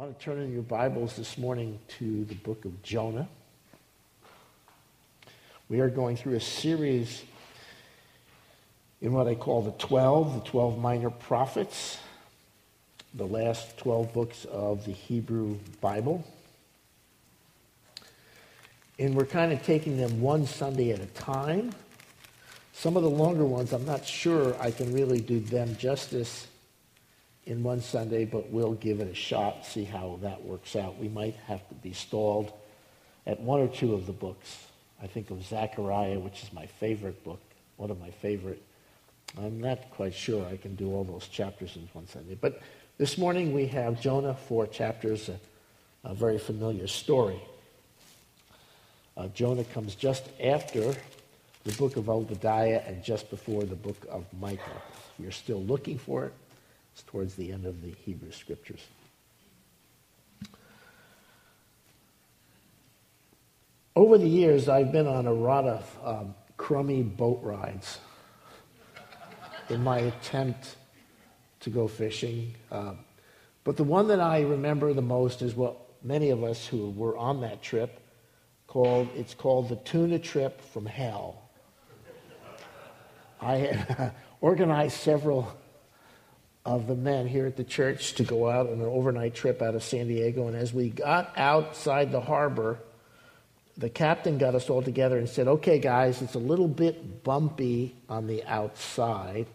I want to turn in your Bibles this morning to the book of Jonah. We are going through a series in what I call the 12, the 12 minor prophets, the last 12 books of the Hebrew Bible. And we're kind of taking them one Sunday at a time. Some of the longer ones, I'm not sure I can really do them justice in one Sunday, but we'll give it a shot, see how that works out. We might have to be stalled at one or two of the books. I think of Zechariah, which is my favorite book, one of my favorite. I'm not quite sure I can do all those chapters in one Sunday. But this morning we have Jonah, four chapters, a, a very familiar story. Uh, Jonah comes just after the book of Obadiah and just before the book of Micah. If you're still looking for it, it's towards the end of the Hebrew Scriptures. Over the years, I've been on a lot of um, crummy boat rides in my attempt to go fishing. Uh, but the one that I remember the most is what many of us who were on that trip called, it's called the tuna trip from hell. I had organized several of the men here at the church to go out on an overnight trip out of San Diego. And as we got outside the harbor, the captain got us all together and said, Okay, guys, it's a little bit bumpy on the outside.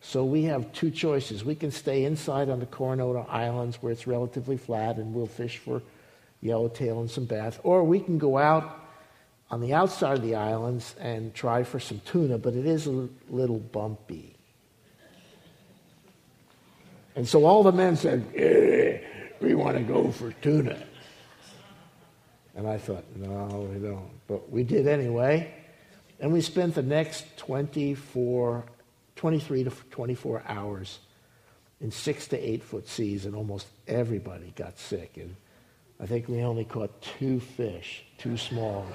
So we have two choices. We can stay inside on the Coronado Islands where it's relatively flat and we'll fish for yellowtail and some bass, or we can go out on the outside of the islands and try for some tuna, but it is a little bumpy. And so all the men said, eh, We want to go for tuna. And I thought, No, we don't. But we did anyway. And we spent the next 24, 23 to 24 hours in six to eight foot seas, and almost everybody got sick. And I think we only caught two fish, two small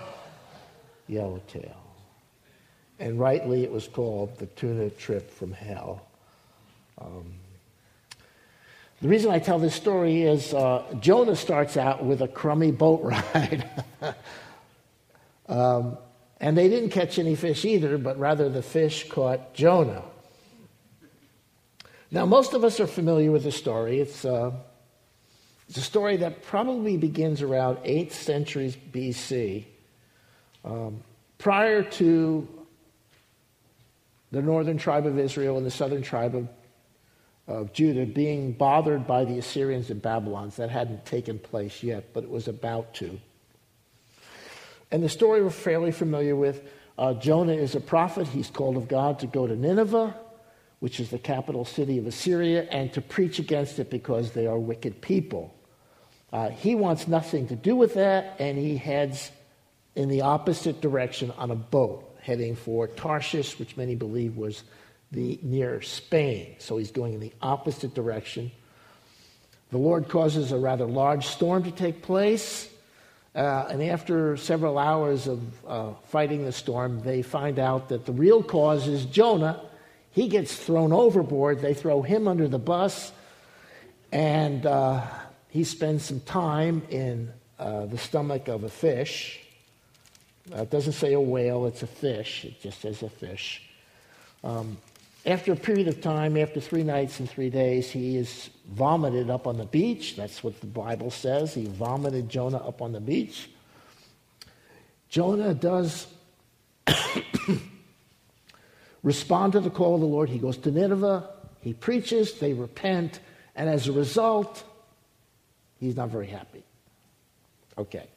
yellowtail. And rightly, it was called the tuna trip from hell. Um, the reason I tell this story is uh, Jonah starts out with a crummy boat ride. um, and they didn't catch any fish either, but rather the fish caught Jonah. Now, most of us are familiar with the story. It's, uh, it's a story that probably begins around 8th centuries BC, um, prior to the northern tribe of Israel and the southern tribe of of Judah being bothered by the Assyrians and Babylons. That hadn't taken place yet, but it was about to. And the story we're fairly familiar with. Uh, Jonah is a prophet. He's called of God to go to Nineveh, which is the capital city of Assyria, and to preach against it because they are wicked people. Uh, he wants nothing to do with that, and he heads in the opposite direction on a boat, heading for Tarshish, which many believe was the, near Spain. So he's going in the opposite direction. The Lord causes a rather large storm to take place. Uh, and after several hours of uh, fighting the storm, they find out that the real cause is Jonah. He gets thrown overboard. They throw him under the bus. And uh, he spends some time in uh, the stomach of a fish. It doesn't say a whale, it's a fish. It just says a fish. Um, after a period of time, after three nights and three days, he is vomited up on the beach. That's what the Bible says. He vomited Jonah up on the beach. Jonah does respond to the call of the Lord. He goes to Nineveh, he preaches, they repent, and as a result, he's not very happy. Okay.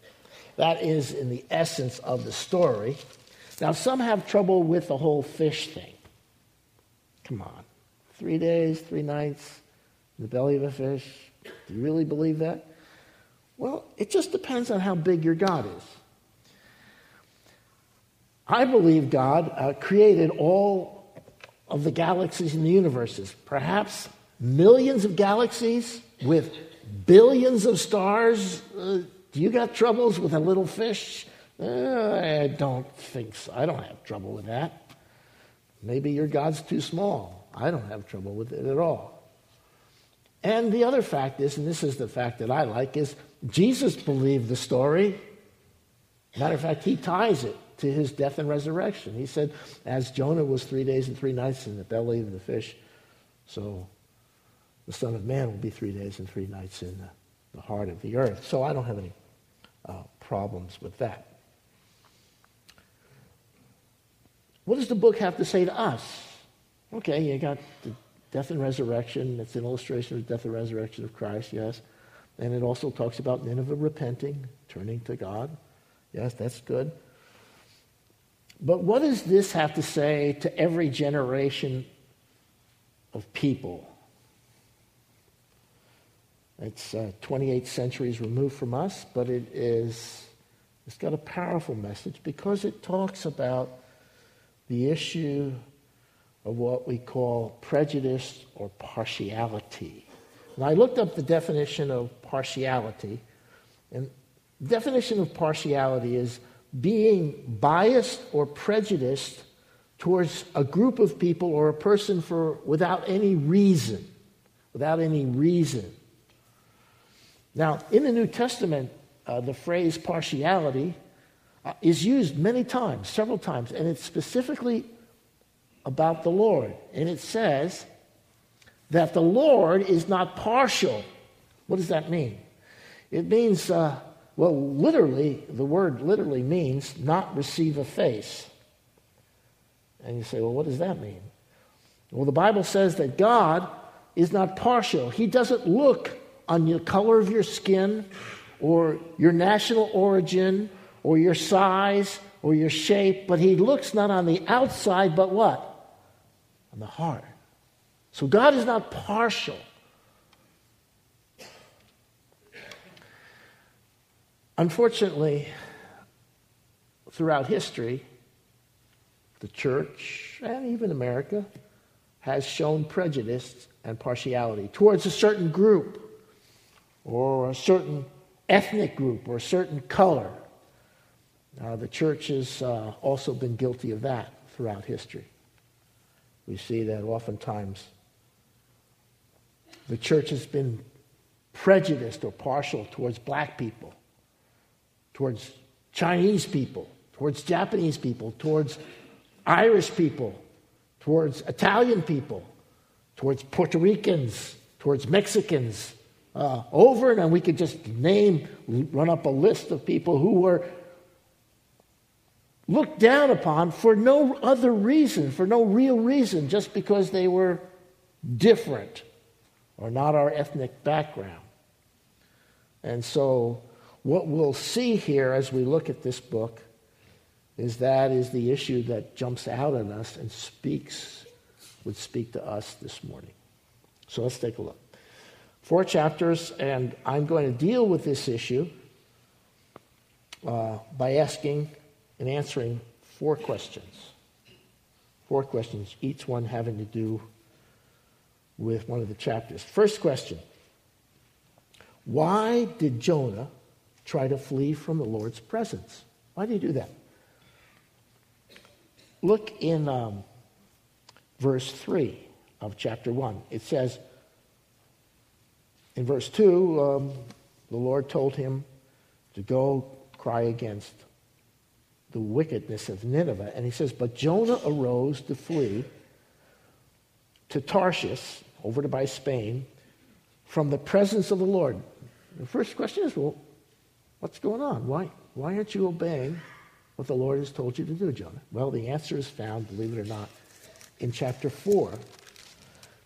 That is in the essence of the story. Now, some have trouble with the whole fish thing. Come on. Three days, three nights the belly of a fish. Do you really believe that? Well, it just depends on how big your God is. I believe God uh, created all of the galaxies and the universes, perhaps millions of galaxies with billions of stars. Uh, do you got troubles with a little fish? Uh, I don't think so. I don't have trouble with that. Maybe your God's too small. I don't have trouble with it at all. And the other fact is, and this is the fact that I like, is Jesus believed the story. Matter of fact, he ties it to his death and resurrection. He said, as Jonah was three days and three nights in the belly of the fish, so the Son of Man will be three days and three nights in the, the heart of the earth. So I don't have any uh, problems with that. What does the book have to say to us? Okay, you got the death and resurrection. It's an illustration of the death and resurrection of Christ, yes. And it also talks about Nineveh repenting, turning to God. Yes, that's good. But what does this have to say to every generation of people? It's uh, 28 centuries removed from us, but it is, it's got a powerful message because it talks about the issue of what we call prejudice or partiality. And I looked up the definition of partiality, and definition of partiality is being biased or prejudiced towards a group of people or a person for without any reason. Without any reason. Now, in the New Testament, uh, the phrase partiality uh, is used many times, several times, and it's specifically about the Lord. And it says that the Lord is not partial. What does that mean? It means, uh, well, literally, the word literally means not receive a face. And you say, well, what does that mean? Well, the Bible says that God is not partial. He doesn't look on the color of your skin or your national origin or your size or your shape, but He looks not on the outside, but what? On the heart. So God is not partial. Unfortunately, throughout history, the church and even America has shown prejudice and partiality towards a certain group or a certain ethnic group or a certain color. Uh, the church has uh, also been guilty of that throughout history. We see that oftentimes the church has been prejudiced or partial towards black people, towards Chinese people, towards Japanese people, towards Irish people, towards Italian people, towards Puerto Ricans, towards Mexicans, uh, over, and we could just name, run up a list of people who were looked down upon for no other reason, for no real reason, just because they were different or not our ethnic background. And so, what we'll see here as we look at this book is that is the issue that jumps out at us and speaks, would speak to us this morning. So let's take a look. Four chapters, and I'm going to deal with this issue uh, by asking and answering four questions. Four questions, each one having to do with one of the chapters. First question Why did Jonah try to flee from the Lord's presence? Why did he do that? Look in um, verse 3 of chapter 1. It says, in verse 2, um, the Lord told him to go cry against the wickedness of Nineveh. And he says, But Jonah arose to flee to Tarshish, over to by Spain, from the presence of the Lord. The first question is, well, what's going on? Why, why aren't you obeying what the Lord has told you to do, Jonah? Well, the answer is found, believe it or not, in chapter 4,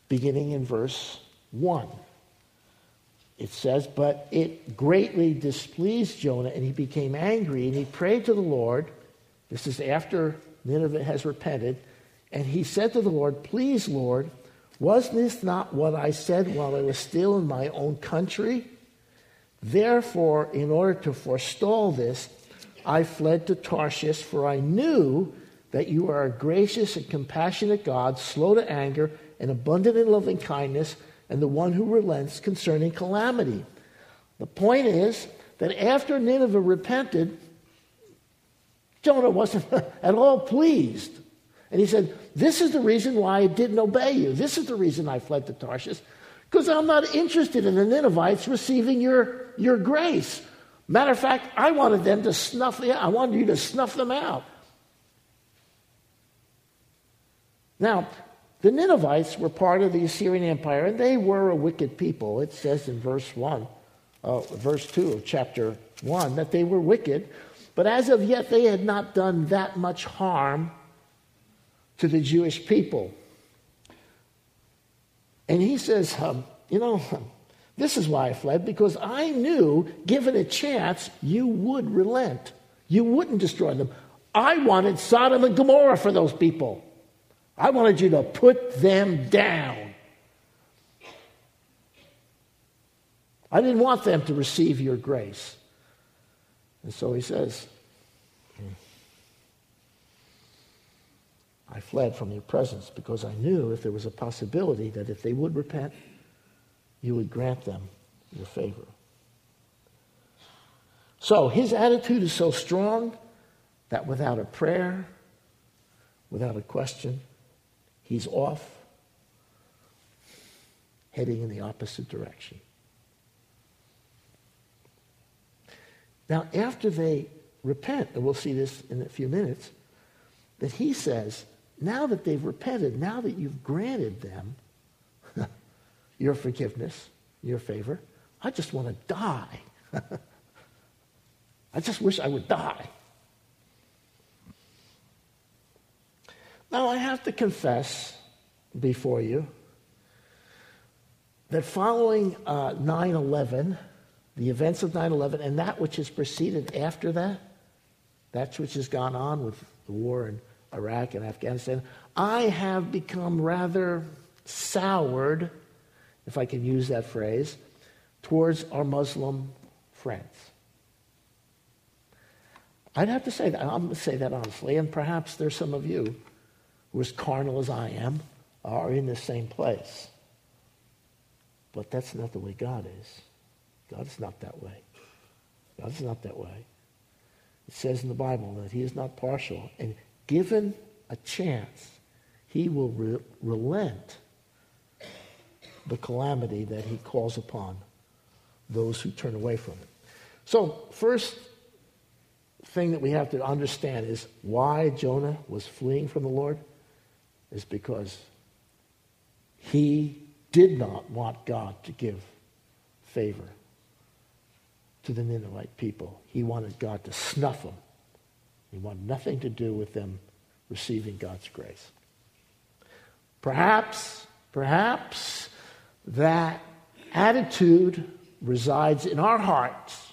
beginning in verse 1 it says, But it greatly displeased Jonah, and he became angry, and he prayed to the Lord. This is after Nineveh has repented. And he said to the Lord, Please, Lord, was this not what I said while I was still in my own country? Therefore, in order to forestall this, I fled to Tarshish, for I knew that you are a gracious and compassionate God, slow to anger, and abundant in loving kindness and the one who relents concerning calamity. The point is that after Nineveh repented, Jonah wasn't at all pleased. And he said, This is the reason why I didn't obey you. This is the reason I fled to Tarshish. Because I'm not interested in the Ninevites receiving your, your grace. Matter of fact, I wanted them to snuff the I wanted you to snuff them out. Now, the Ninevites were part of the Assyrian Empire, and they were a wicked people. It says in verse 1, uh, verse 2 of chapter 1, that they were wicked, but as of yet they had not done that much harm to the Jewish people. And he says, um, You know, this is why I fled, because I knew, given a chance, you would relent. You wouldn't destroy them. I wanted Sodom and Gomorrah for those people. I wanted you to put them down. I didn't want them to receive your grace. And so he says, I fled from your presence because I knew if there was a possibility that if they would repent, you would grant them your favor. So his attitude is so strong that without a prayer, without a question, he's off, heading in the opposite direction. Now, after they repent, and we'll see this in a few minutes, that he says, now that they've repented, now that you've granted them your forgiveness, your favor, I just want to die. I just wish I would die. Now, I have to confess before you that following uh, 9 uh, 11, the events of 9 11, and that which has preceded after that, that which has gone on with the war in Iraq and Afghanistan, I have become rather soured, if I can use that phrase, towards our Muslim friends. I'd have to say that. I'm going to say that honestly, and perhaps there's some of you who, as carnal as I am, are in the same place. But that's not the way God is. God is not that way. God is not that way. It says in the Bible that He is not partial, and given a chance, He will re- relent the calamity that He calls upon those who turn away from it. So, first thing that we have to understand is why Jonah was fleeing from the Lord is because he did not want God to give favor to the Ninevite people. He wanted God to snuff them. He wanted nothing to do with them receiving God's grace. Perhaps, perhaps that attitude resides in our hearts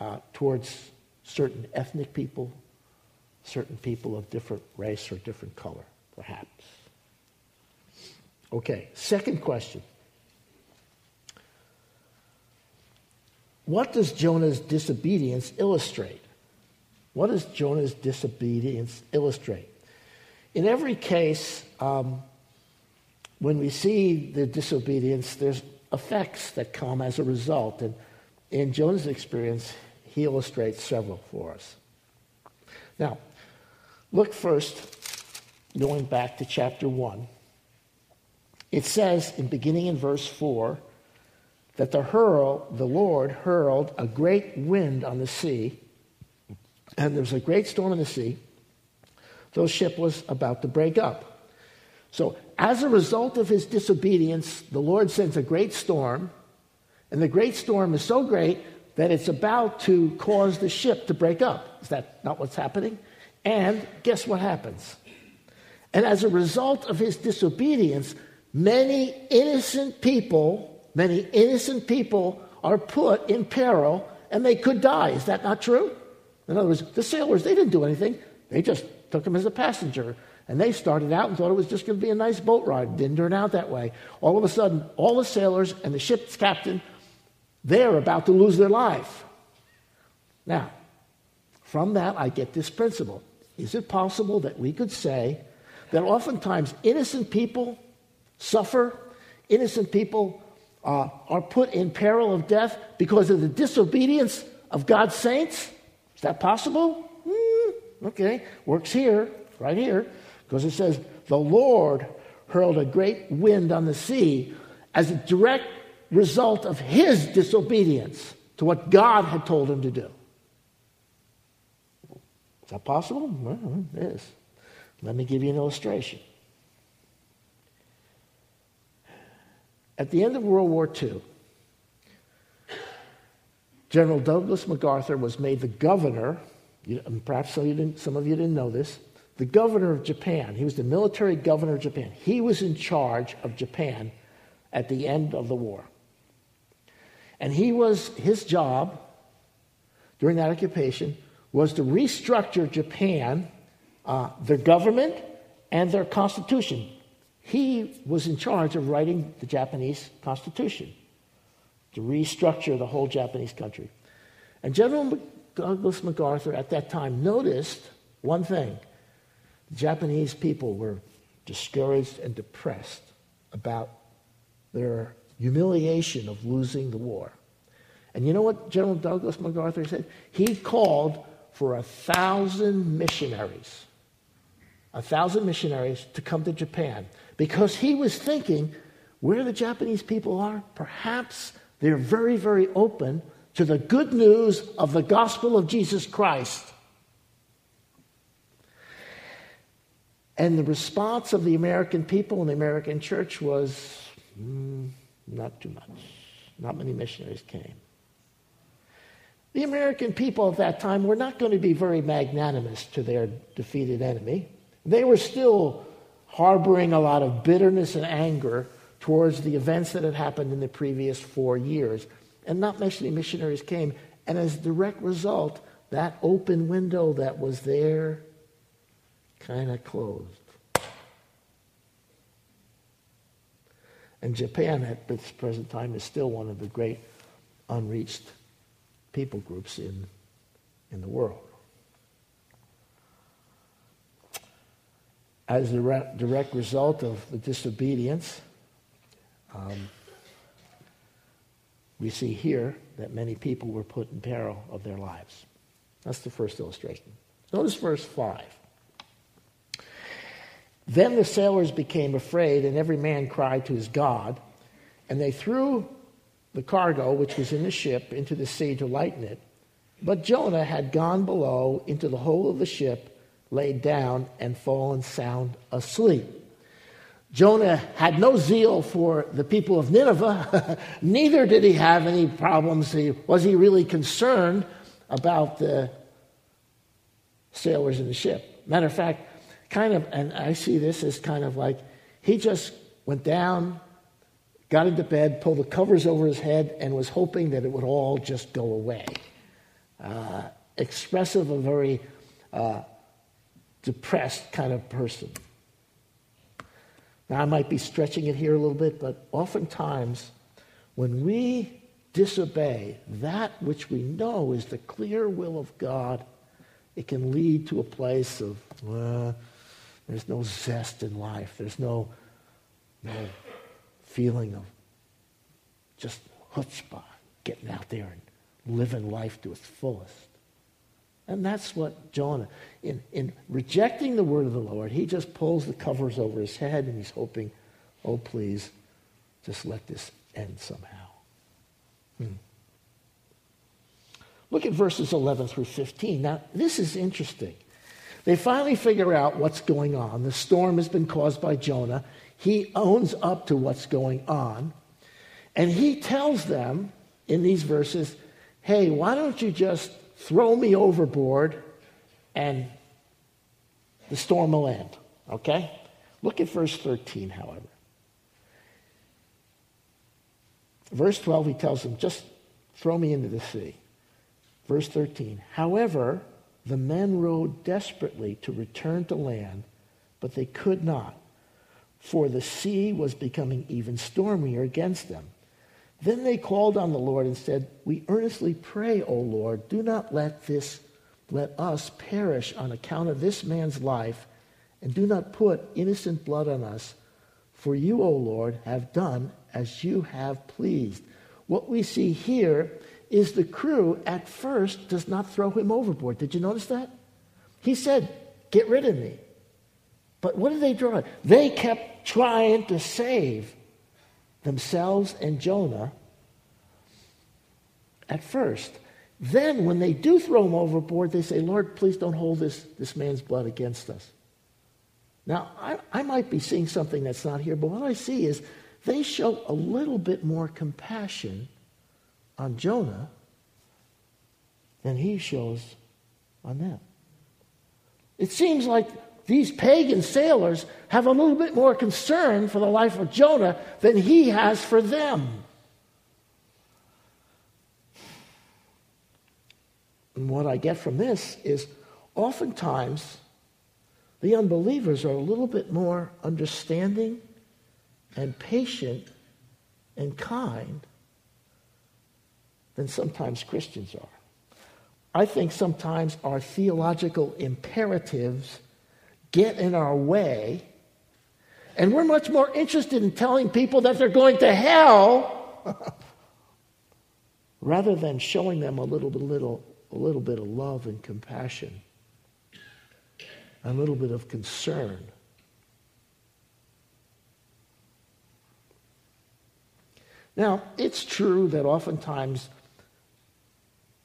uh, towards certain ethnic people, certain people of different race or different color, perhaps. Okay, second question. What does Jonah's disobedience illustrate? What does Jonah's disobedience illustrate? In every case, um, when we see the disobedience, there's effects that come as a result. And in Jonah's experience, he illustrates several for us. Now, look first, going back to chapter 1. It says, in beginning in verse 4, that the hurl, the Lord hurled a great wind on the sea, and there was a great storm in the sea. The ship was about to break up. So, as a result of his disobedience, the Lord sends a great storm, and the great storm is so great that it's about to cause the ship to break up. Is that not what's happening? And guess what happens? And as a result of his disobedience, many innocent people many innocent people are put in peril and they could die. Is that not true? In other words, the sailors, they didn't do anything. They just took him as a passenger. And they started out and thought it was just going to be a nice boat ride. It didn't turn out that way. All of a sudden, all the sailors and the ship's captain, they're about to lose their life. Now, from that, I get this principle. Is it possible that we could say that oftentimes innocent people suffer, innocent people uh, are put in peril of death because of the disobedience of God's saints? Is that possible? Mm, okay, works here, right here, because it says, The Lord hurled a great wind on the sea as a direct result of his disobedience to what God had told him to do. Is that possible? Well, it is. Let me give you an illustration. At the end of World War II, General Douglas MacArthur was made the governor, perhaps some of, you didn't, some of you didn't know this, the governor of Japan. He was the military governor of Japan. He was in charge of Japan at the end of the war. And he was, his job during that occupation was to restructure Japan, uh, their government, and their constitution. He was in charge of writing the Japanese constitution to restructure the whole Japanese country. And General Douglas MacArthur at that time noticed one thing the Japanese people were discouraged and depressed about their humiliation of losing the war. And you know what General Douglas MacArthur said? He called for a thousand missionaries, a thousand missionaries to come to Japan because he was thinking where the Japanese people are, perhaps they're very, very open to the good news of the gospel of Jesus Christ. And the response of the American people and the American church was mm, not too much. Not many missionaries came. The American people at that time were not going to be very magnanimous to their defeated enemy. They were still harboring a lot of bitterness and anger towards the events that had happened in the previous four years. And not many missionaries came. And as a direct result, that open window that was there kind of closed. And Japan at this present time is still one of the great unreached people groups in, in the world. As a re- direct result of the disobedience, um, we see here that many people were put in peril of their lives. That's the first illustration. Notice verse 5. Then the sailors became afraid, and every man cried to his God, and they threw the cargo which was in the ship into the sea to lighten it. But Jonah had gone below into the hold of the ship, laid down, and fallen sound asleep. Jonah had no zeal for the people of Nineveh, neither did he have any problems. He, was he really concerned about the sailors in the ship? Matter of fact, kind of, and I see this as kind of like he just went down, got into bed, pulled the covers over his head, and was hoping that it would all just go away. Uh, expressive, of very uh, depressed kind of person. Now, I might be stretching it here a little bit, but oftentimes when we disobey that which we know is the clear will of God, it can lead to a place of, uh, there's no zest in life. There's no, no feeling of just chutzpah, getting out there and living life to its fullest. And that's what Jonah, in, in rejecting the word of the Lord, he just pulls the covers over his head and he's hoping, oh, please, just let this end somehow. Hmm. Look at verses 11 through 15. Now, this is interesting. They finally figure out what's going on. The storm has been caused by Jonah. He owns up to what's going on. And he tells them in these verses, hey, why don't you just throw me overboard and the storm will end? Okay? Look at verse 13, however. Verse 12, he tells them, just throw me into the sea. Verse 13, however, the men rowed desperately to return to land, but they could not, for the sea was becoming even stormier against them. Then they called on the Lord and said, We earnestly pray, O Lord, do not let this let us perish on account of this man's life, and do not put innocent blood on us, for you, O Lord, have done as you have pleased. What we see here is the crew at first does not throw him overboard. Did you notice that? He said, Get rid of me. But what did they draw? They kept trying to save themselves and Jonah at first. Then, when they do throw him overboard, they say, Lord, please don't hold this, this man's blood against us. Now, I, I might be seeing something that's not here, but what I see is they show a little bit more compassion on Jonah than he shows on them. It seems like these pagan sailors have a little bit more concern for the life of Jonah than he has for them. And what I get from this is oftentimes the unbelievers are a little bit more understanding and patient and kind than sometimes Christians are. I think sometimes our theological imperatives get in our way, and we're much more interested in telling people that they're going to hell rather than showing them a little bit, little, a little bit of love and compassion, a little bit of concern. Now, it's true that oftentimes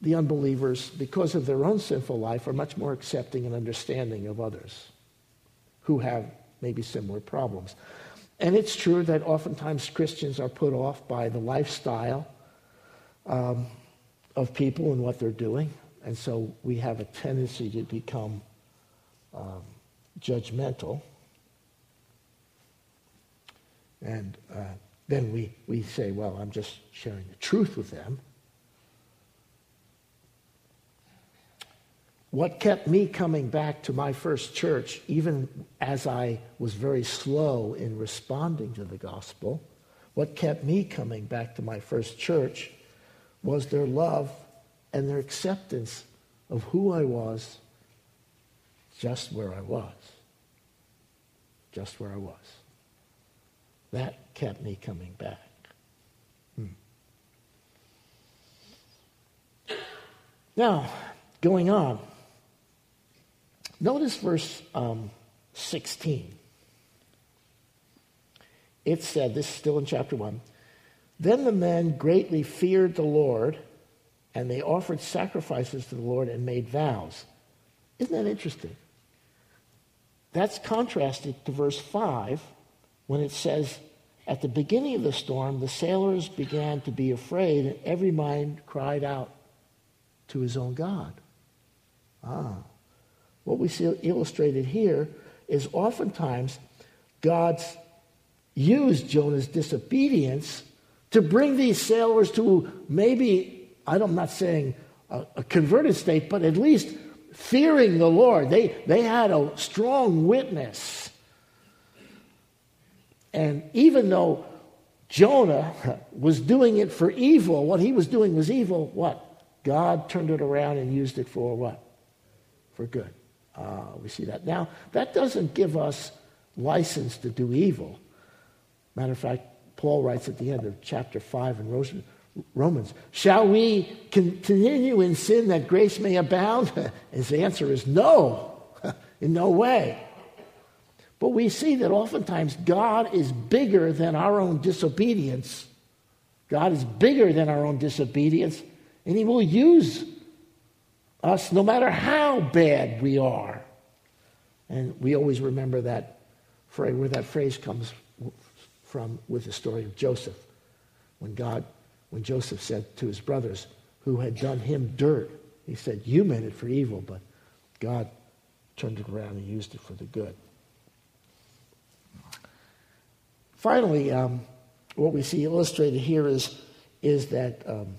the unbelievers, because of their own sinful life, are much more accepting and understanding of others who have maybe similar problems. And it's true that oftentimes Christians are put off by the lifestyle um, of people and what they're doing. And so we have a tendency to become um, judgmental. And uh, then we, we say, well, I'm just sharing the truth with them. What kept me coming back to my first church, even as I was very slow in responding to the gospel, what kept me coming back to my first church was their love and their acceptance of who I was just where I was. Just where I was. That kept me coming back. Hmm. Now, going on, notice verse um, 16. It said, this is still in chapter 1. Then the men greatly feared the Lord, and they offered sacrifices to the Lord and made vows. Isn't that interesting? That's contrasted to verse 5 when it says, At the beginning of the storm, the sailors began to be afraid, and every mind cried out to his own God. Ah. What we see illustrated here is oftentimes God's used Jonah's disobedience to bring these sailors to maybe, I'm not saying a, a converted state, but at least fearing the Lord. They, they had a strong witness. And even though Jonah was doing it for evil, what he was doing was evil, what? God turned it around and used it for what? For good. Uh, we see that. Now, that doesn't give us license to do evil. Matter of fact, Paul writes at the end of chapter 5 in Romans, Shall we continue in sin that grace may abound? His answer is no, in no way. But we see that oftentimes God is bigger than our own disobedience. God is bigger than our own disobedience, and He will use us no matter how bad we are. And we always remember that phrase, where that phrase comes from with the story of Joseph. When God, when Joseph said to his brothers who had done him dirt, he said, You meant it for evil, but God turned it around and used it for the good. Finally, um, what we see illustrated here is, is that um,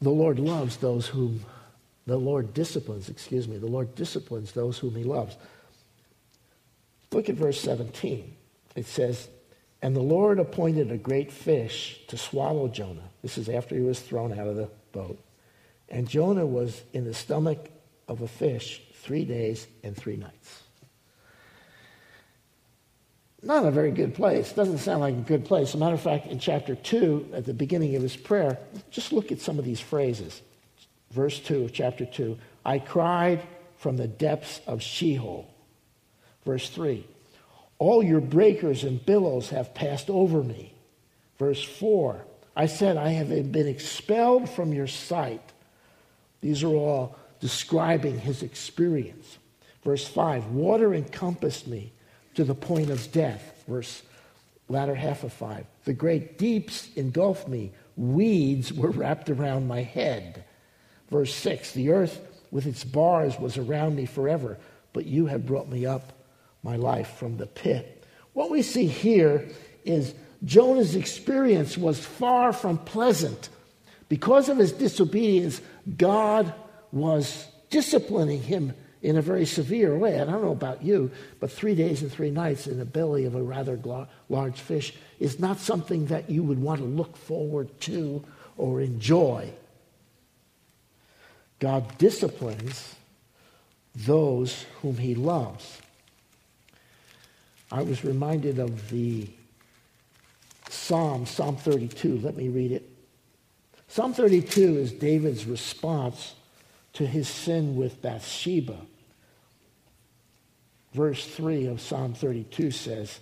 the Lord loves those whom the Lord disciplines, excuse me, the Lord disciplines those whom he loves. Look at verse 17. It says, And the Lord appointed a great fish to swallow Jonah. This is after he was thrown out of the boat. And Jonah was in the stomach of a fish three days and three nights. Not a very good place. Doesn't sound like a good place. As a matter of fact, in chapter 2, at the beginning of his prayer, just look at some of these phrases. Verse 2 of chapter 2 I cried from the depths of Sheol. Verse 3 All your breakers and billows have passed over me. Verse 4 I said, I have been expelled from your sight. These are all describing his experience. Verse 5 Water encompassed me to the point of death. Verse latter half of 5 The great deeps engulfed me, weeds were wrapped around my head. Verse 6 The earth with its bars was around me forever, but you have brought me up my life from the pit. What we see here is Jonah's experience was far from pleasant. Because of his disobedience, God was disciplining him in a very severe way. And I don't know about you, but three days and three nights in the belly of a rather large fish is not something that you would want to look forward to or enjoy. God disciplines those whom he loves. I was reminded of the Psalm, Psalm 32. Let me read it. Psalm 32 is David's response to his sin with Bathsheba. Verse 3 of Psalm 32 says,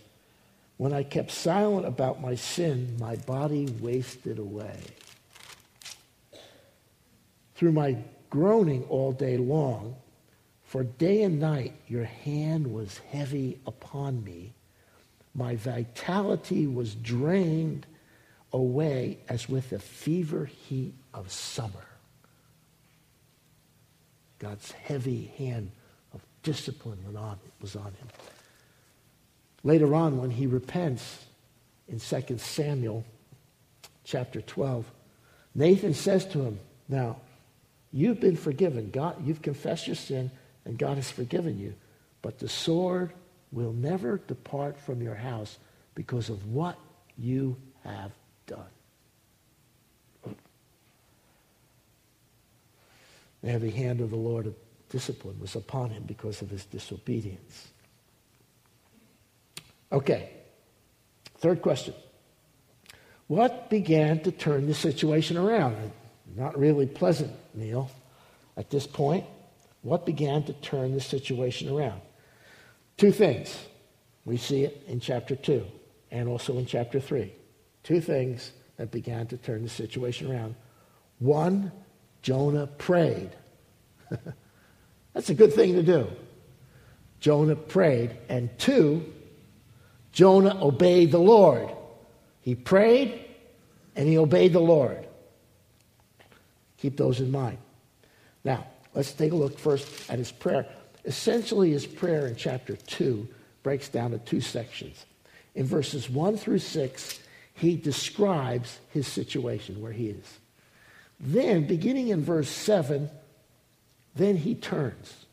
When I kept silent about my sin, my body wasted away. Through my groaning all day long, for day and night your hand was heavy upon me. My vitality was drained away as with the fever heat of summer. God's heavy hand of discipline was on him. Later on, when he repents in 2 Samuel chapter 12, Nathan says to him, Now, you've been forgiven. God, you've confessed your sin, and God has forgiven you. But the sword will never depart from your house because of what you have done. The heavy hand of the Lord of discipline was upon him because of his disobedience. Okay, third question. What began to turn the situation around? Not really pleasant, Neil, at this point. What began to turn the situation around? Two things. We see it in chapter 2 and also in chapter 3. Two things that began to turn the situation around. One, Jonah prayed. That's a good thing to do. Jonah prayed. And two, Jonah obeyed the Lord. He prayed and he obeyed the Lord. Keep those in mind. Now, let's take a look first at his prayer. Essentially, his prayer in chapter 2 breaks down to two sections. In verses 1 through 6, he describes his situation where he is. Then, beginning in verse 7, then he turns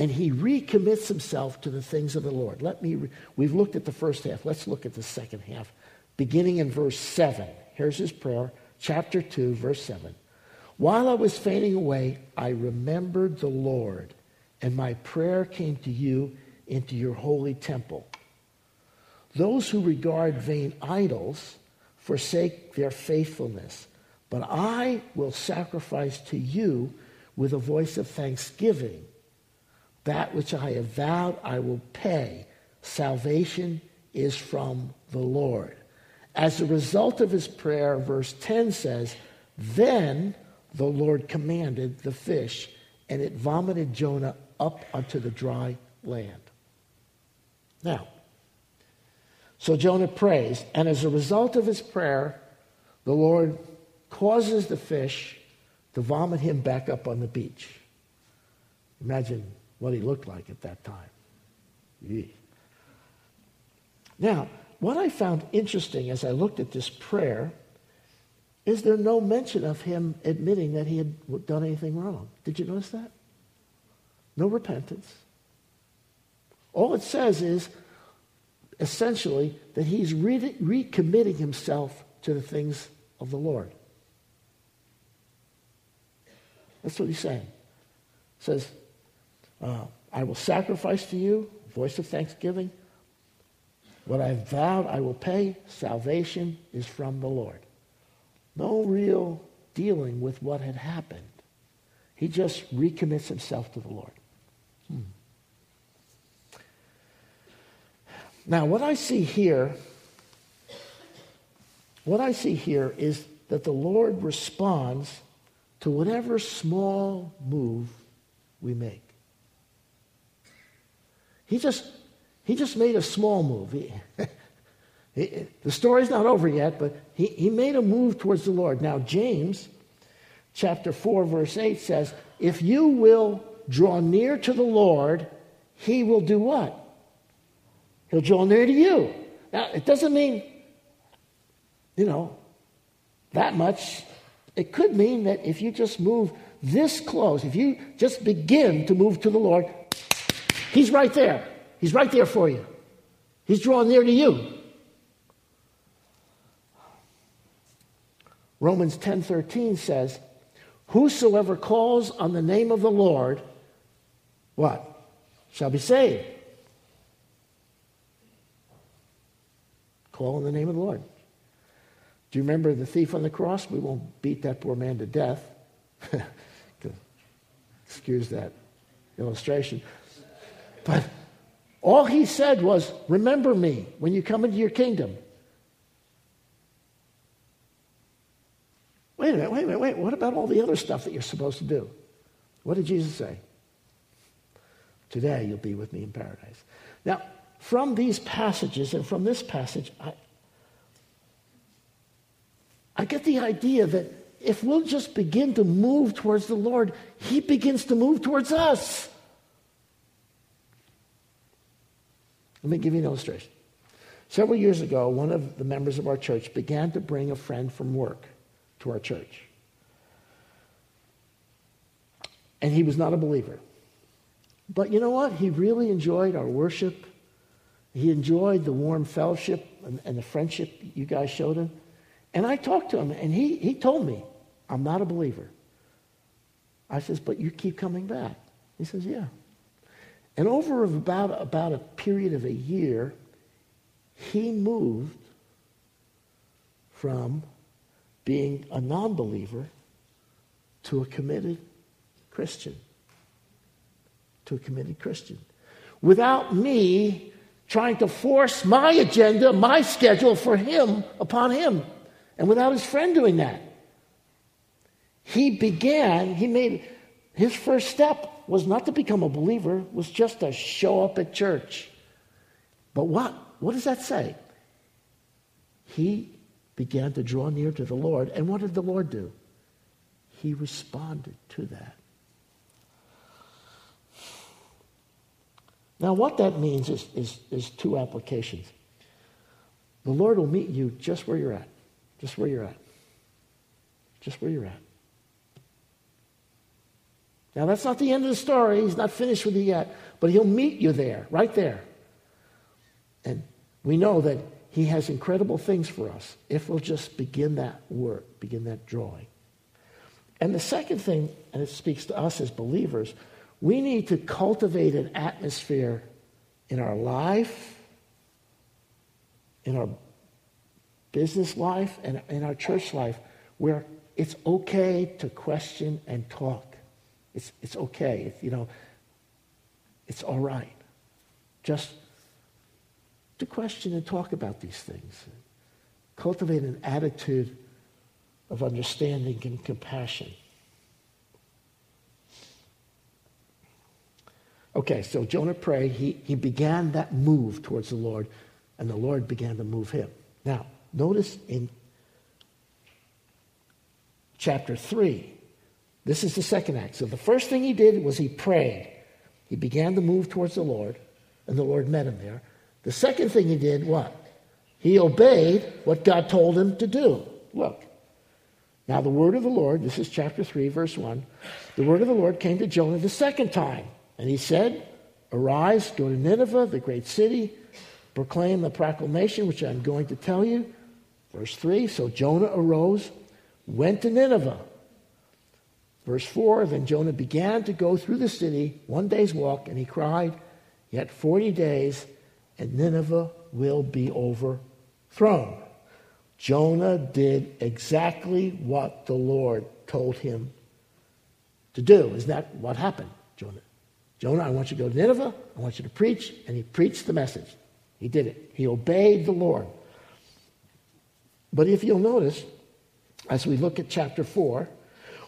and he recommits himself to the things of the Lord. Let me, re- we've looked at the first half. Let's look at the second half. Beginning in verse 7. Here's his prayer, chapter 2, verse 7. While I was fading away, I remembered the Lord, and my prayer came to you into your holy temple. Those who regard vain idols forsake their faithfulness, but I will sacrifice to you with a voice of thanksgiving. That which I have vowed, I will pay. Salvation is from the Lord. As a result of his prayer, verse 10 says, Then the Lord commanded the fish, and it vomited Jonah up onto the dry land. Now, so Jonah prays, and as a result of his prayer, the Lord causes the fish to vomit him back up on the beach. Imagine what he looked like at that time. Now, what I found interesting as I looked at this prayer is there no mention of him admitting that he had done anything wrong. Did you notice that? No repentance. All it says is essentially that he's re- recommitting himself to the things of the Lord. That's what he's saying. He says, uh, I will sacrifice to you, voice of thanksgiving. What I've vowed, I will pay. Salvation is from the Lord. No real dealing with what had happened. He just recommits himself to the Lord. Now, what I see here, what I see here is that the Lord responds to whatever small move we make. He just, he just made a small move. He, he, the story's not over yet, but he, he made a move towards the Lord. Now, James chapter 4, verse 8 says, If you will draw near to the Lord, he will do what? He'll draw near to you. Now, it doesn't mean, you know, that much. It could mean that if you just move this close, if you just begin to move to the Lord, He's right there. He's right there for you. He's drawing near to you. Romans 10:13 says, "Whosoever calls on the name of the Lord, what? Shall be saved." Call on the name of the Lord. Do you remember the thief on the cross? We won't beat that poor man to death. Excuse that illustration. But all he said was, Remember me when you come into your kingdom. Wait a minute, wait a minute, wait. What about all the other stuff that you're supposed to do? What did Jesus say? Today you'll be with me in paradise. Now, from these passages and from this passage, I, I get the idea that if we'll just begin to move towards the Lord, He begins to move towards us. Let me give you an illustration. Several years ago, one of the members of our church began to bring a friend from work to our church. And he was not a believer. But you know what? He really enjoyed our worship. He enjoyed the warm fellowship and, and the friendship you guys showed him. And I talked to him, and he, he told me, I'm not a believer. I says, but you keep coming back. He says, yeah. And over about, about a period of a year, he moved from being a non believer to a committed Christian. To a committed Christian. Without me trying to force my agenda, my schedule for him upon him and without his friend doing that. He began, he made his first step was not to become a believer, was just to show up at church. But what? What does that say? He began to draw near to the Lord. And what did the Lord do? He responded to that. Now, what that means is, is, is two applications. The Lord will meet you just where you're at. Just where you're at. Just where you're at. Now, that's not the end of the story. He's not finished with you yet. But he'll meet you there, right there. And we know that he has incredible things for us if we'll just begin that work, begin that drawing. And the second thing, and it speaks to us as believers, we need to cultivate an atmosphere in our life, in our business life and in our church life where it's okay to question and talk. It's, it's okay. It's, you know, it's all right. Just to question and talk about these things. Cultivate an attitude of understanding and compassion. Okay, so Jonah prayed. He, he began that move towards the Lord, and the Lord began to move him. Now, Notice in chapter 3, this is the second act. So the first thing he did was he prayed. He began to move towards the Lord, and the Lord met him there. The second thing he did, what? He obeyed what God told him to do. Look. Now, the word of the Lord, this is chapter 3, verse 1. The word of the Lord came to Jonah the second time, and he said, Arise, go to Nineveh, the great city, proclaim the proclamation which I'm going to tell you. Verse 3 So Jonah arose, went to Nineveh. Verse 4 Then Jonah began to go through the city, one day's walk, and he cried, Yet 40 days, and Nineveh will be overthrown. Jonah did exactly what the Lord told him to do. Isn't that what happened, Jonah? I want you to go to Nineveh. I want you to preach. And he preached the message. He did it. He obeyed the Lord. But if you'll notice, as we look at chapter 4,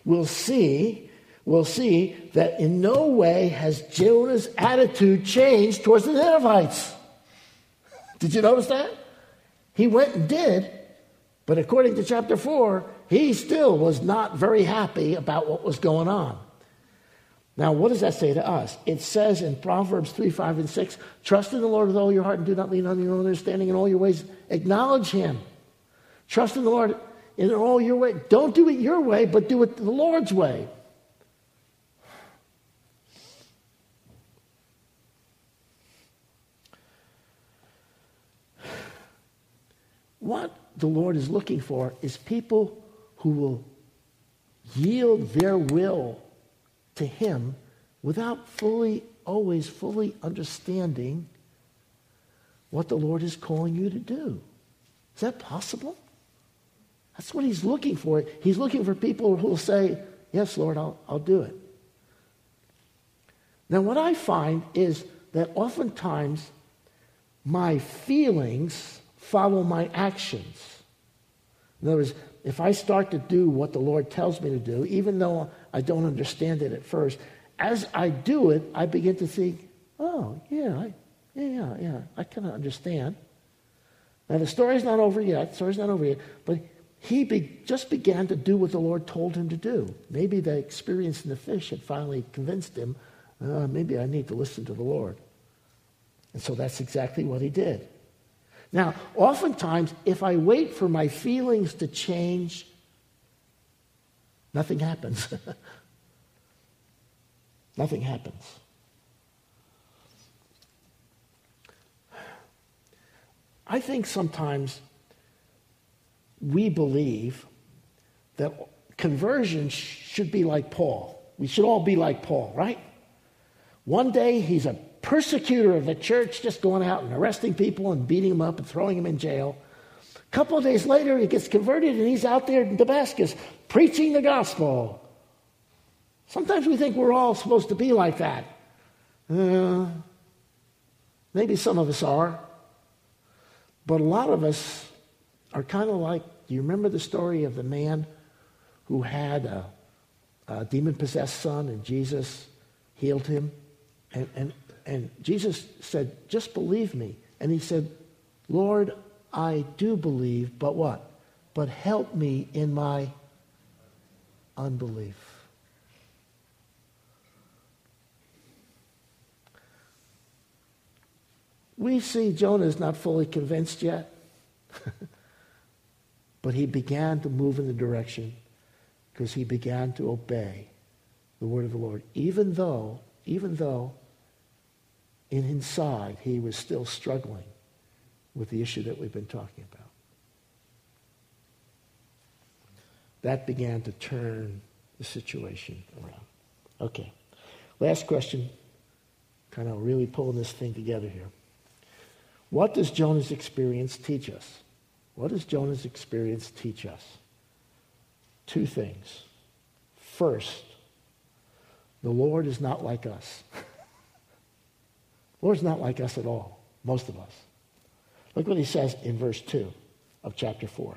we'll see, we'll see that in no way has Jonah's attitude changed towards the Ninevites. Did you notice that? He went and did, but according to chapter 4, he still was not very happy about what was going on. Now, what does that say to us? It says in Proverbs 3, 5, and 6 Trust in the Lord with all your heart and do not lean on your own understanding in all your ways. Acknowledge Him. Trust in the Lord in all your way. Don't do it your way, but do it the Lord's way. What the Lord is looking for is people who will yield their will to Him without fully, always fully understanding what the Lord is calling you to do. Is that possible? That's what He's looking for. He's looking for people who will say, Yes, Lord, I'll, I'll do it. Now, what I find is that oftentimes my feelings follow my actions. In other words, if I start to do what the Lord tells me to do, even though I don't understand it at first, as I do it, I begin to think, oh, yeah, I, yeah, yeah, yeah, I kind of understand. Now, the story's not over yet. The story's not over yet. But he be, just began to do what the Lord told him to do. Maybe the experience in the fish had finally convinced him, uh, maybe I need to listen to the Lord. And so that's exactly what he did. Now, oftentimes, if I wait for my feelings to change, nothing happens. nothing happens. I think sometimes we believe that conversion should be like Paul. We should all be like Paul, right? One day he's a persecutor of the church, just going out and arresting people and beating them up and throwing them in jail. Couple days later, he gets converted and he's out there in Damascus preaching the gospel. Sometimes we think we're all supposed to be like that. Uh, maybe some of us are. But a lot of us are kind of like do you remember the story of the man who had a, a demon possessed son and Jesus healed him? And, and and Jesus said, Just believe me. And he said, Lord, I do believe, but what? But help me in my unbelief. We see Jonah is not fully convinced yet, but he began to move in the direction because he began to obey the word of the Lord, even though, even though and inside, he was still struggling with the issue that we've been talking about. That began to turn the situation around. Okay. Last question, kind of really pulling this thing together here. What does Jonah's experience teach us? What does Jonah's experience teach us? Two things. First, the Lord is not like us. Lord's not like us at all, most of us. Look what he says in verse 2 of chapter 4.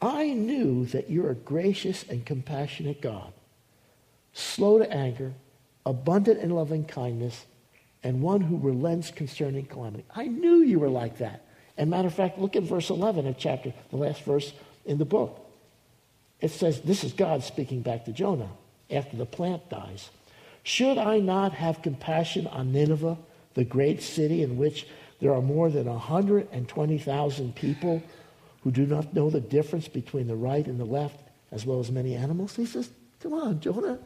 I knew that you're a gracious and compassionate God, slow to anger, abundant in loving kindness, and one who relents concerning calamity. I knew you were like that. And matter of fact, look at verse 11 of chapter, the last verse in the book. It says, This is God speaking back to Jonah after the plant dies. Should I not have compassion on Nineveh? the great city in which there are more than 120,000 people who do not know the difference between the right and the left, as well as many animals. He says, Come on, Jonah.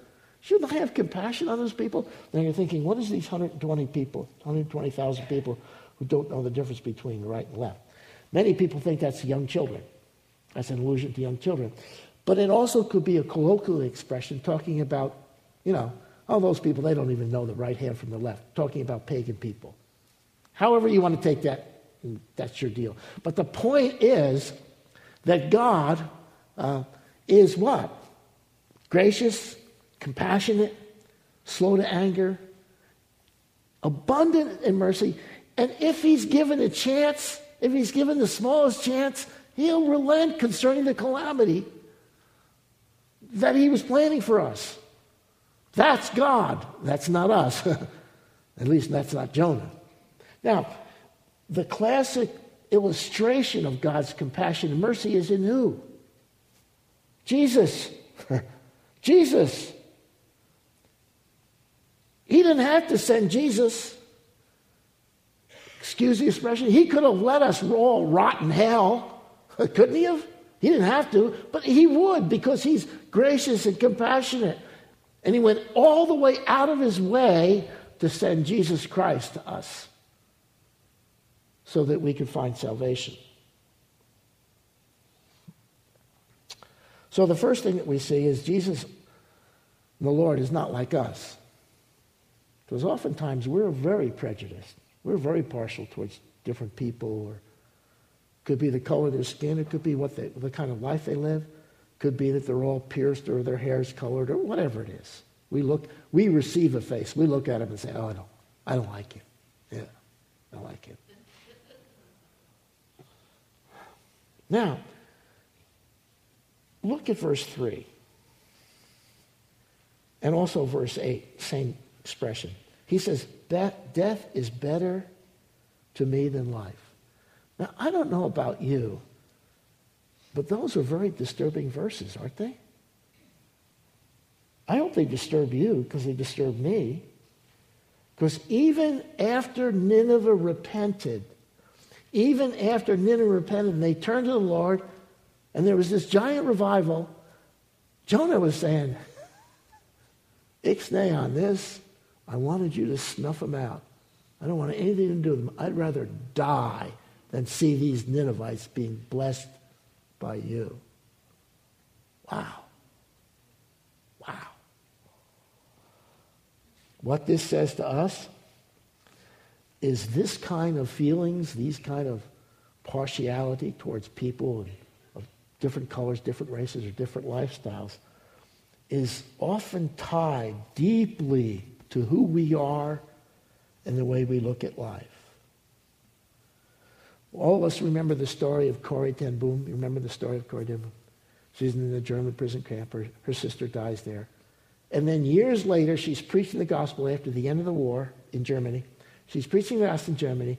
Shouldn't I have compassion on those people? Then you're thinking, what is these 120 people, 120,000 people who don't know the difference between right and left? Many people think that's young children. That's an allusion to young children. But it also could be a colloquial expression talking about, you know, all those people, they don't even know the right hand from the left, talking about pagan people. However, you want to take that, that's your deal. But the point is that God uh, is what? Gracious, compassionate, slow to anger, abundant in mercy. And if he's given a chance, if he's given the smallest chance, he'll relent concerning the calamity that he was planning for us. That's God. That's not us. At least that's not Jonah. Now, the classic illustration of God's compassion and mercy is in who? Jesus. Jesus. He didn't have to send Jesus. Excuse the expression. He could have let us all rot in hell. Couldn't he have? He didn't have to, but he would because he's gracious and compassionate. And he went all the way out of his way to send Jesus Christ to us so that we could find salvation. So the first thing that we see is Jesus, the Lord, is not like us. Because oftentimes we're very prejudiced. We're very partial towards different people, or it could be the color of their skin, it could be what they, the kind of life they live, could be that they're all pierced or their hair's colored or whatever it is. We look, we receive a face. We look at him and say, "Oh, I don't, I don't like you. Yeah, I don't like you." Now, look at verse 3 and also verse 8, same expression. He says, Death is better to me than life. Now, I don't know about you, but those are very disturbing verses, aren't they? I hope they disturb you because they disturb me. Because even after Nineveh repented, even after Nineveh repented and they turned to the Lord, and there was this giant revival, Jonah was saying, Ixnay on this. I wanted you to snuff them out. I don't want anything to do with them. I'd rather die than see these Ninevites being blessed by you. Wow. Wow. What this says to us is this kind of feelings, these kind of partiality towards people of different colors, different races, or different lifestyles is often tied deeply to who we are and the way we look at life. All of us remember the story of Corrie ten Boom. You remember the story of Corrie ten Boom? She's in the German prison camp. Her, her sister dies there. And then years later, she's preaching the gospel after the end of the war in Germany. She's preaching gospel in Germany.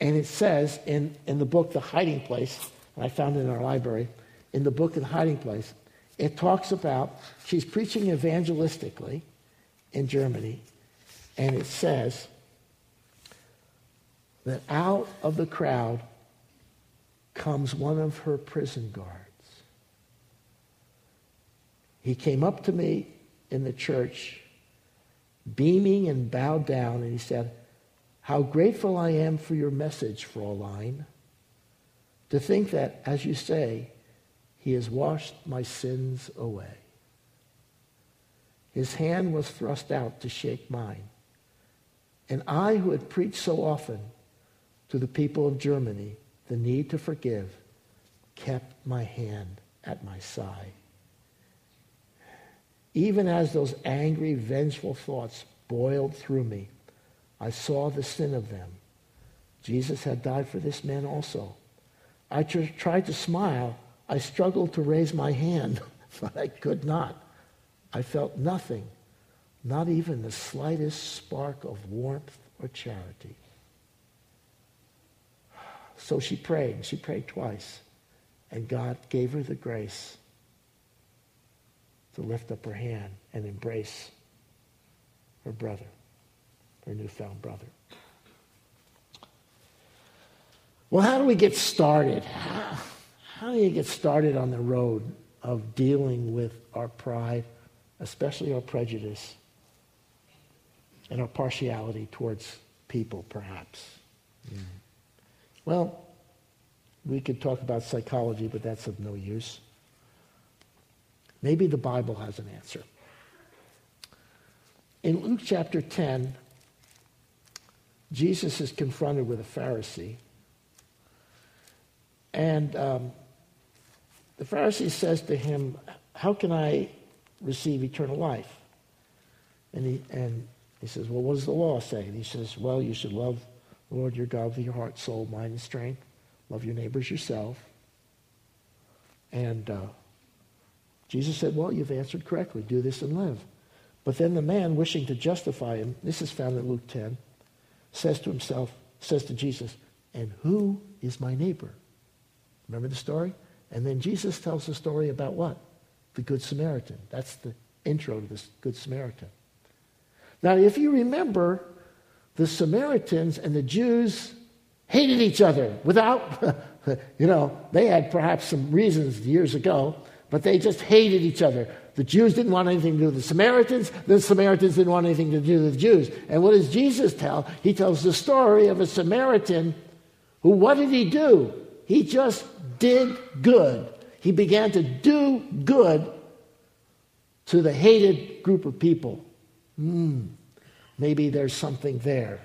And it says in, in the book, The Hiding Place, and I found it in our library, in the book, The Hiding Place, it talks about she's preaching evangelistically in Germany. And it says that out of the crowd comes one of her prison guards. He came up to me in the church, beaming and bowed down, and he said, How grateful I am for your message, Fraulein. To think that, as you say, he has washed my sins away. His hand was thrust out to shake mine. And I, who had preached so often to the people of Germany the need to forgive, kept my hand at my side. Even as those angry, vengeful thoughts boiled through me, I saw the sin of them. Jesus had died for this man also. I tr- tried to smile. I struggled to raise my hand, but I could not. I felt nothing, not even the slightest spark of warmth or charity. So she prayed. She prayed twice. And God gave her the grace to lift up her hand and embrace her brother, her newfound brother. Well, how do we get started? How, how do you get started on the road of dealing with our pride especially our prejudice and our partiality towards people, perhaps. Mm. Well, we could talk about psychology, but that's of no use. Maybe the Bible has an answer. In Luke chapter 10, Jesus is confronted with a Pharisee. And um, the Pharisee says to him, How can I receive eternal life. And he, and he says, Well, what does the law say? And he says, Well, you should love the Lord your God with your heart, soul, mind, and strength. Love your neighbors yourself. And uh, Jesus said, Well, you've answered correctly. Do this and live. But then the man, wishing to justify him, this is found in Luke 10, says to himself, says to Jesus, And who is my neighbor? Remember the story? And then Jesus tells the story about what? The Good Samaritan. That's the intro to this Good Samaritan. Now, if you remember, the Samaritans and the Jews hated each other without, you know, they had perhaps some reasons years ago, but they just hated each other. The Jews didn't want anything to do with the Samaritans. The Samaritans didn't want anything to do with the Jews. And what does Jesus tell? He tells the story of a Samaritan who, what did he do? He just did good. He began to do good to the hated group of people. Hmm, maybe there's something there.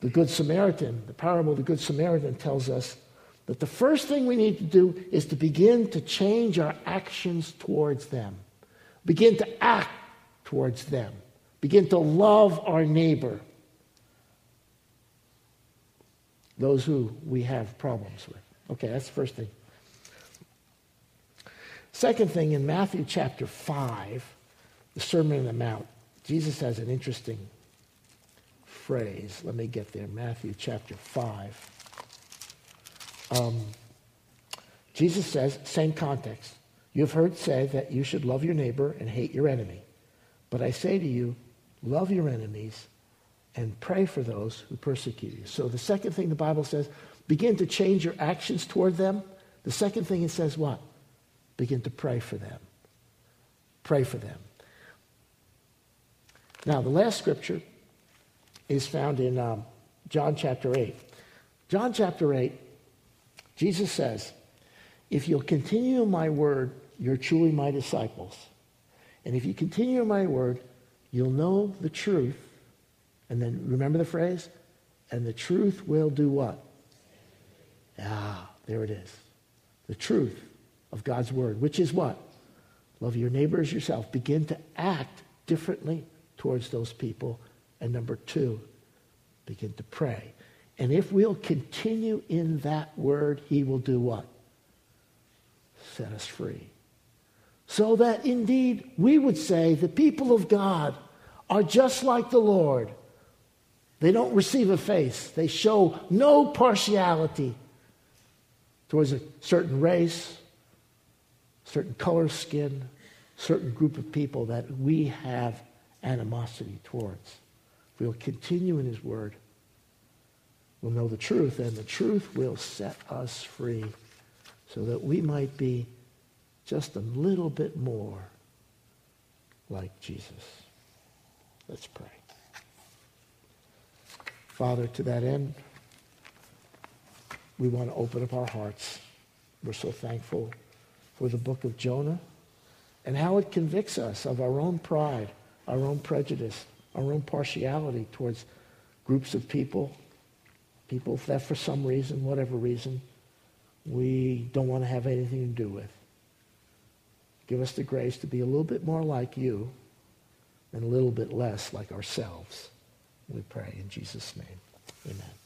The Good Samaritan, the parable of the Good Samaritan tells us that the first thing we need to do is to begin to change our actions towards them, begin to act towards them, begin to love our neighbor, those who we have problems with. Okay, that's the first thing. Second thing, in Matthew chapter 5, the Sermon on the Mount, Jesus has an interesting phrase. Let me get there. Matthew chapter 5. Um, Jesus says, same context. You have heard say that you should love your neighbor and hate your enemy. But I say to you, love your enemies and pray for those who persecute you. So the second thing the Bible says, begin to change your actions toward them. The second thing it says what? Begin to pray for them. Pray for them. Now, the last scripture is found in um, John chapter 8. John chapter 8, Jesus says, If you'll continue in my word, you're truly my disciples. And if you continue in my word, you'll know the truth. And then remember the phrase? And the truth will do what? Ah, there it is. The truth of God's word, which is what? Love your neighbor as yourself. Begin to act differently towards those people. And number two, begin to pray. And if we'll continue in that word, he will do what? Set us free. So that indeed we would say the people of God are just like the Lord. They don't receive a face. They show no partiality towards a certain race, certain color skin, certain group of people that we have animosity towards. We'll continue in his word, we'll know the truth, and the truth will set us free so that we might be just a little bit more like Jesus. Let's pray. Father, to that end, we want to open up our hearts. We're so thankful for the book of Jonah and how it convicts us of our own pride, our own prejudice, our own partiality towards groups of people, people that for some reason, whatever reason, we don't want to have anything to do with. Give us the grace to be a little bit more like you and a little bit less like ourselves. We pray in Jesus' name. Amen.